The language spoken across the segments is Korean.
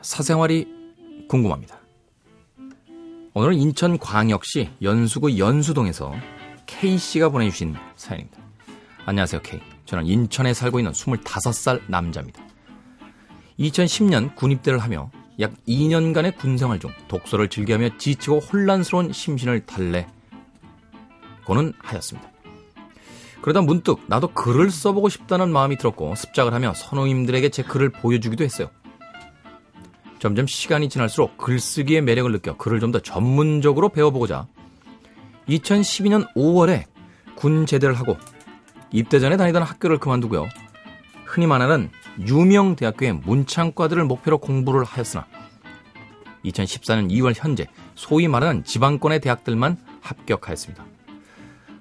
사생활이 궁금합니다. 오늘은 인천광역시 연수구 연수동에서 K씨가 보내주신 사연입니다. 안녕하세요, K. 저는 인천에 살고 있는 25살 남자입니다. 2010년 군입대를 하며 약 2년간의 군생활 중 독서를 즐겨하며 지치고 혼란스러운 심신을 달래고는 하였습니다. 그러다 문득 나도 글을 써보고 싶다는 마음이 들었고 습작을 하며 선우님들에게 제 글을 보여주기도 했어요. 점점 시간이 지날수록 글쓰기의 매력을 느껴 글을 좀 더 전문적으로 배워보고자 2012년 5월에 군 제대를 하고 입대 전에 다니던 학교를 그만두고요. 흔히 말하는 유명 대학교의 문창과들을 목표로 공부를 하였으나 2014년 2월 현재 소위 말하는 지방권의 대학들만 합격하였습니다.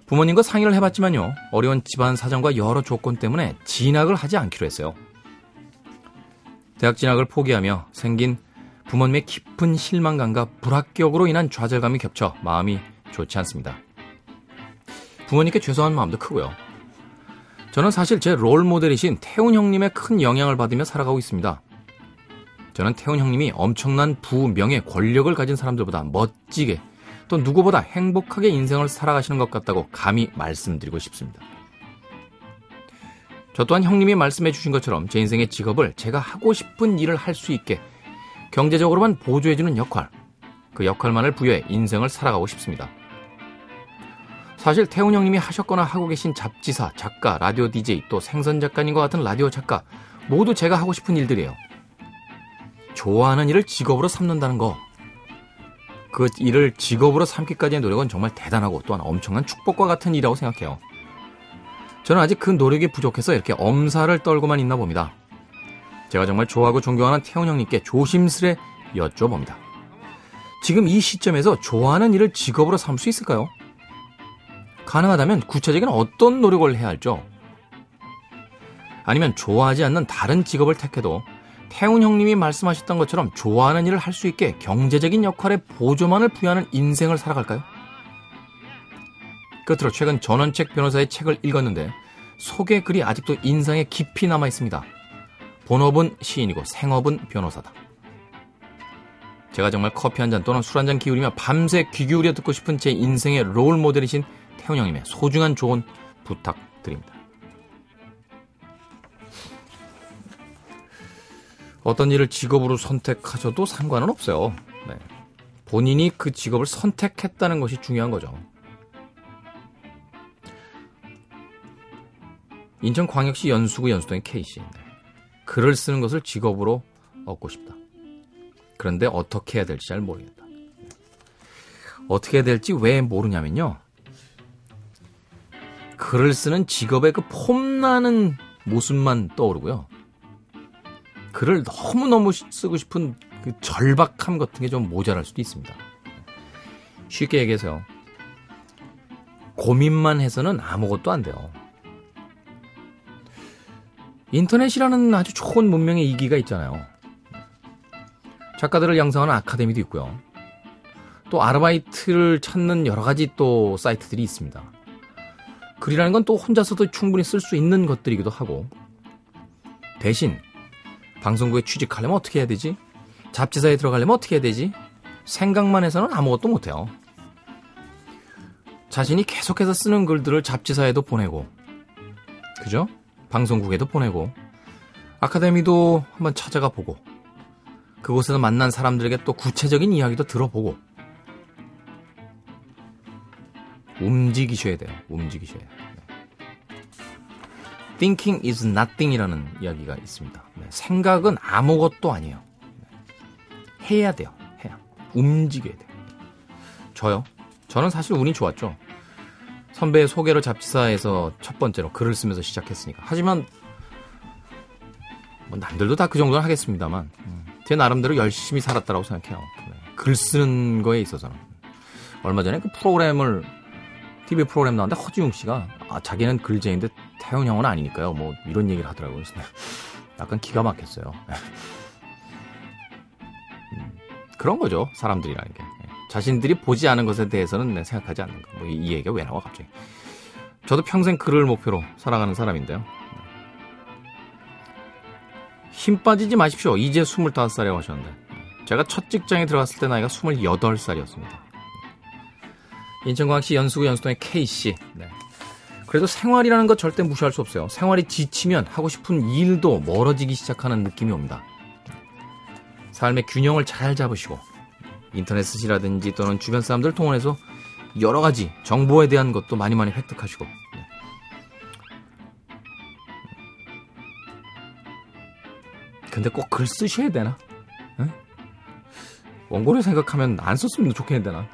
부모님과 상의를 해봤지만요. 어려운 집안 사정과 여러 조건 때문에 진학을 하지 않기로 했어요. 대학 진학을 포기하며 생긴 부모님의 깊은 실망감과 불합격으로 인한 좌절감이 겹쳐 마음이 좋지 않습니다. 부모님께 죄송한 마음도 크고요. 저는 사실 제 롤 모델이신 태훈 형님의 큰 영향을 받으며 살아가고 있습니다. 저는 태훈 형님이 엄청난 부, 명예, 권력을 가진 사람들보다 멋지게 또 누구보다 행복하게 인생을 살아가시는 것 같다고 감히 말씀드리고 싶습니다. 저 또한 형님이 말씀해 주신 것처럼 제 인생의 직업을 제가 하고 싶은 일을 할 수 있게 경제적으로만 보조해주는 역할, 그 역할만을 부여해 인생을 살아가고 싶습니다. 사실 태훈 형님이 하셨거나 하고 계신 잡지사, 작가, 라디오 DJ, 또 생선 작가님과 같은 라디오 작가 모두 제가 하고 싶은 일들이에요. 좋아하는 일을 직업으로 삼는다는 거. 그 일을 직업으로 삼기까지의 노력은 정말 대단하고 또한 엄청난 축복과 같은 일이라고 생각해요. 저는 아직 그 노력이 부족해서 이렇게 엄살을 떨고만 있나 봅니다. 제가 정말 좋아하고 존경하는 태훈 형님께 조심스레 여쭤봅니다. 지금 이 시점에서 좋아하는 일을 직업으로 삼을 수 있을까요? 가능하다면 구체적인 어떤 노력을 해야 할죠? 아니면 좋아하지 않는 다른 직업을 택해도 태훈 형님이 말씀하셨던 것처럼 좋아하는 일을 할 수 있게 경제적인 역할에 보조만을 부여하는 인생을 살아갈까요? 끝으로 최근 전원책 변호사의 책을 읽었는데 소개 글이 아직도 인상에 깊이 남아 있습니다. 본업은 시인이고 생업은 변호사다. 제가 정말 커피 한 잔 또는 술 한 잔 기울이며 밤새 귀 기울여 듣고 싶은 제 인생의 롤 모델이신 태훈 형님의 소중한 조언 부탁드립니다. 어떤 일을 직업으로 선택하셔도 상관은 없어요. 네. 본인이 그 직업을 선택했다는 것이 중요한 거죠. 인천광역시 연수구 연수동의 K씨. 네. 글을 쓰는 것을 직업으로 얻고 싶다. 그런데 어떻게 해야 될지 잘 모르겠다. 네. 어떻게 해야 될지 왜 모르냐면요. 글을 쓰는 직업의 그 폼나는 모습만 떠오르고요. 글을 너무너무 쓰고 싶은 그 절박함 같은 게 좀 모자랄 수도 있습니다. 쉽게 얘기해서요. 고민만 해서는 아무것도 안 돼요. 인터넷이라는 아주 좋은 문명의 이기가 있잖아요. 작가들을 양성하는 아카데미도 있고요. 또 아르바이트를 찾는 여러 가지 또 사이트들이 있습니다. 글이라는 건 또 혼자서도 충분히 쓸 수 있는 것들이기도 하고 대신 방송국에 취직하려면 어떻게 해야 되지? 잡지사에 들어가려면 어떻게 해야 되지? 생각만 해서는 아무것도 못해요. 자신이 계속해서 쓰는 글들을 잡지사에도 보내고 그죠? 방송국에도 보내고 아카데미도 한번 찾아가 보고 그곳에서 만난 사람들에게 또 구체적인 이야기도 들어보고 움직이셔야 돼요. 움직이셔야 돼요. 네. Thinking is nothing이라는 이야기가 있습니다. 네. 생각은 아무것도 아니에요. 네. 해야 돼요. 해야. 움직여야 돼요. 저요? 저는 사실 운이 좋았죠. 선배의 소개로 잡지사에서 첫 번째로 글을 쓰면서 시작했으니까. 하지만 뭐 남들도 다 그 정도는 하겠습니다만 음, 제 나름대로 열심히 살았다라고 생각해요. 네. 글 쓰는 거에 있어서는 얼마 전에 그 프로그램을 TV 프로그램 나왔는데 허지웅 씨가 아, 자기는 글쟁인데 태훈 형은 아니니까요. 뭐 이런 얘기를 하더라고요. 그래서 약간 기가 막혔어요. 음, 그런 거죠. 사람들이라는 게. 자신들이 보지 않은 것에 대해서는 생각하지 않는 거. 뭐 이 얘기가 왜 나와 갑자기? 저도 평생 글을 목표로 살아가는 사람인데요. 힘 빠지지 마십시오. 이제 25살이라고 하셨는데. 제가 첫 직장에 들어갔을 때 나이가 28살이었습니다. 인천광역시 연수구 연수동의 K씨. 네. 그래도 생활이라는 것 절대 무시할 수 없어요. 생활이 지치면 하고 싶은 일도 멀어지기 시작하는 느낌이 옵니다. 삶의 균형을 잘 잡으시고 인터넷이라든지 또는 주변 사람들 통해서 여러 가지 정보에 대한 것도 많이 많이 획득하시고 네. 근데 꼭 글 쓰셔야 되나? 응? 원고를 생각하면 안 썼으면 좋겠는데 난